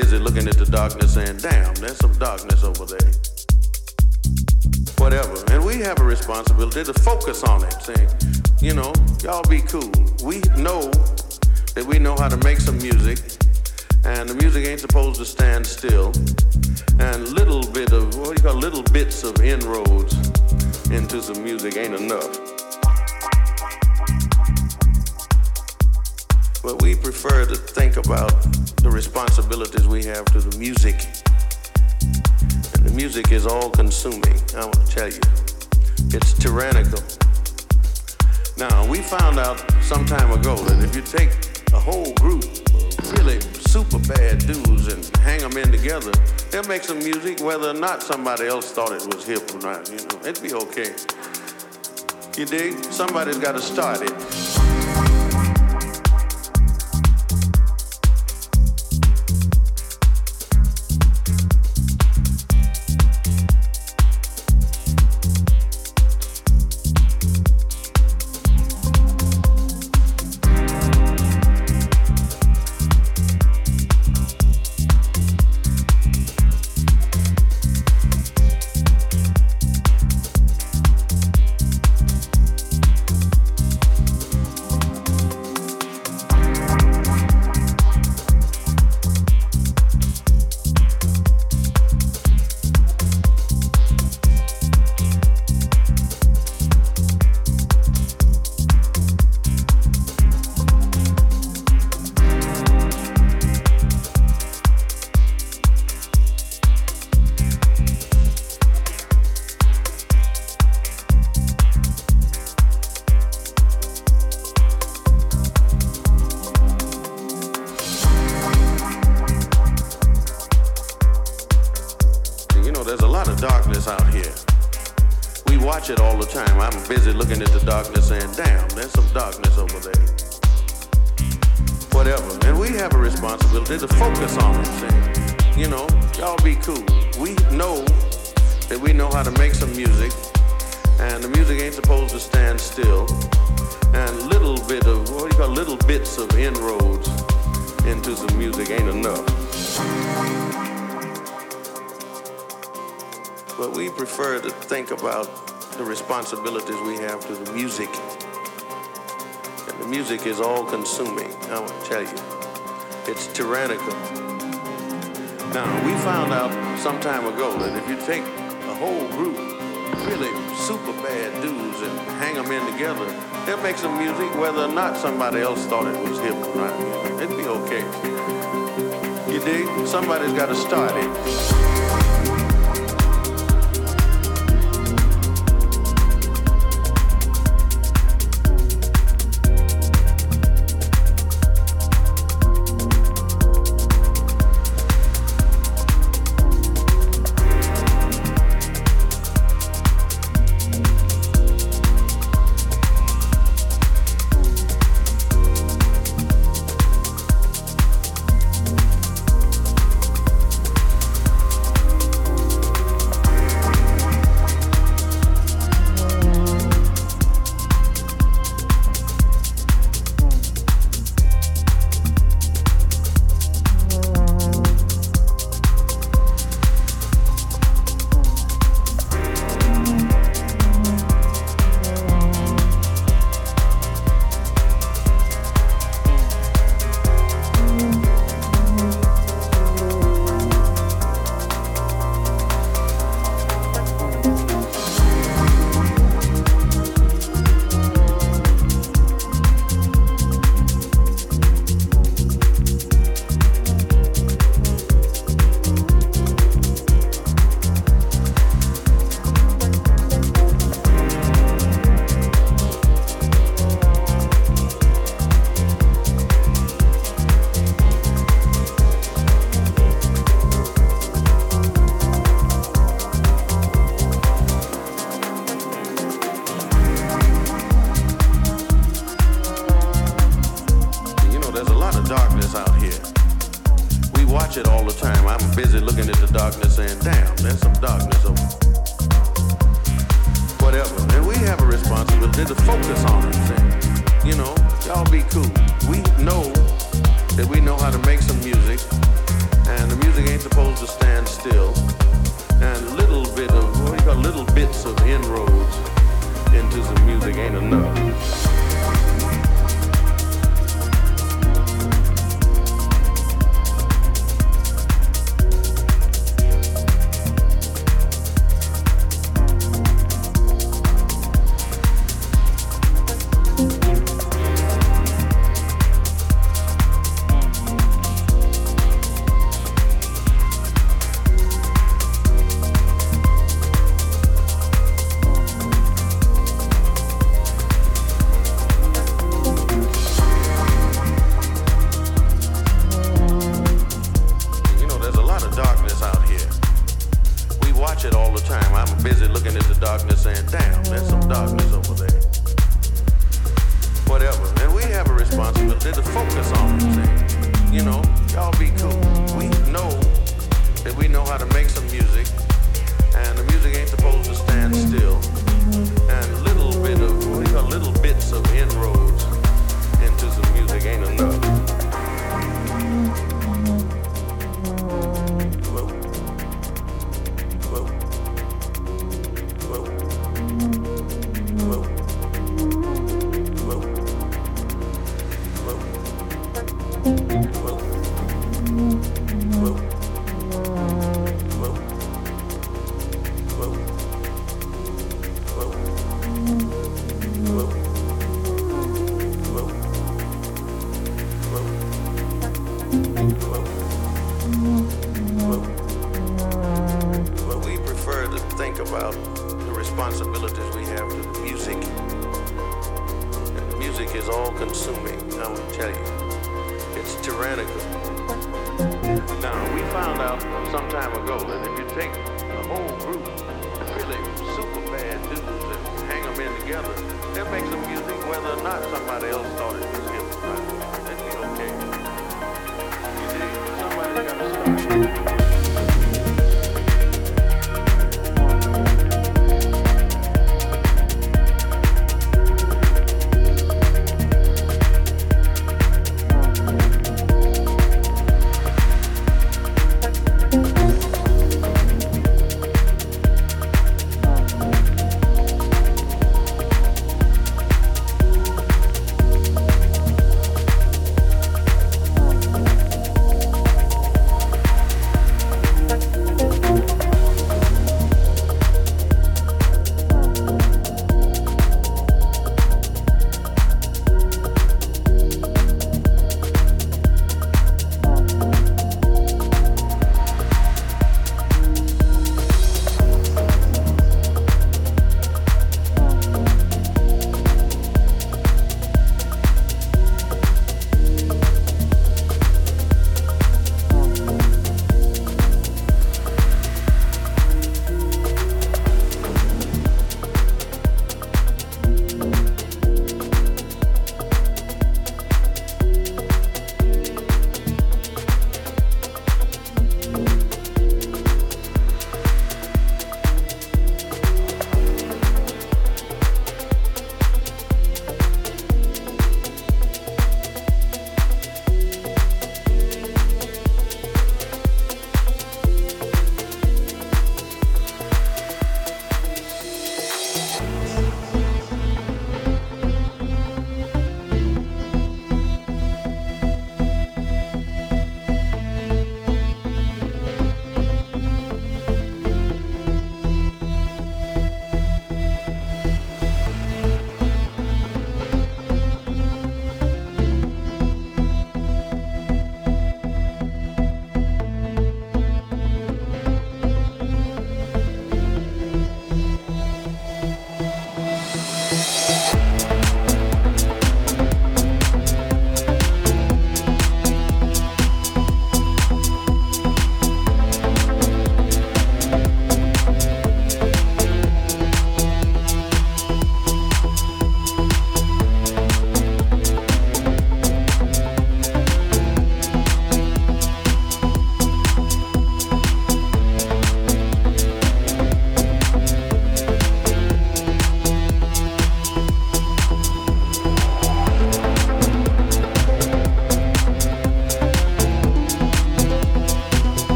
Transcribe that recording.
busy looking at the darkness saying, damn, there's some darkness over there. Whatever. And we have a responsibility to focus on it, saying, you know, y'all be cool. We know that we know how to make some music, and the music ain't supposed to stand still. And little bit of, what do you call, little bits of inroads into some music ain't enough. But we prefer to think about the responsibilities we have to the music. And the music is all consuming, I want to tell you. It's tyrannical. Now, we found out some time ago that if you take a whole group of really super bad dudes and hang them in together, they'll make some music whether or not somebody else thought it was hip or not. You know, it'd be okay. You dig? Somebody's got to start it. That if you take a whole group, really super bad dudes, and hang them in together, they'll make some music whether or not somebody else thought it was hip or not. It'd be okay. You dig? Somebody's got to start it. there's some darkness whatever. And we have a responsibility to focus on it. You know, y'all be cool. We know that we know how to make some music, and the music ain't supposed to stand still. And little bit of, you little bits of inroads into the music ain't enough. about the responsibilities we have to the music. And the music is all consuming, I will tell you. It's tyrannical. Now, we found out some time ago that if you take a whole group of really super bad dudes and hang them in together, they'll make some music whether or not somebody else thought it was him. That'd be okay. You see, Somebody's got to start.